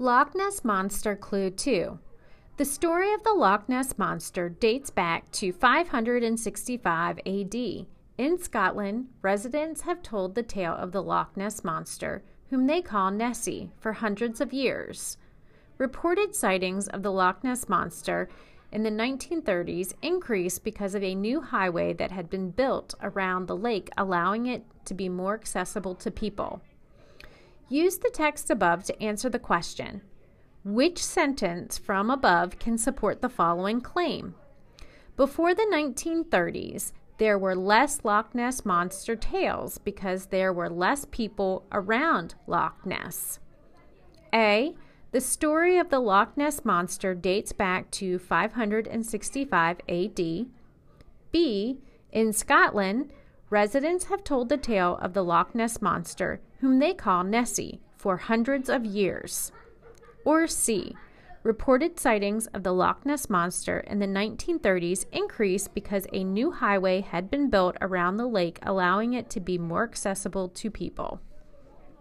Loch Ness Monster Clue 2. The story of the Loch Ness Monster dates back to 565 AD. In Scotland, residents have told the tale of the Loch Ness Monster, whom they call Nessie, for hundreds of years. Reported sightings of the Loch Ness Monster in the 1930s increased because of a new highway that had been built around the lake, allowing it to be more accessible to people. Use the text above to answer the question Which sentence from above can support the following claim? Before the 1930s, there were less Loch Ness monster tales because there were less people around Loch Ness. A. The story of the Loch Ness monster dates back to 565 AD. B. In Scotland, residents have told the tale of the Loch Ness monster, whom they call Nessie, for hundreds of years. Or C. Reported sightings of the Loch Ness monster in the 1930s increased because a new highway had been built around the lake, allowing it to be more accessible to people.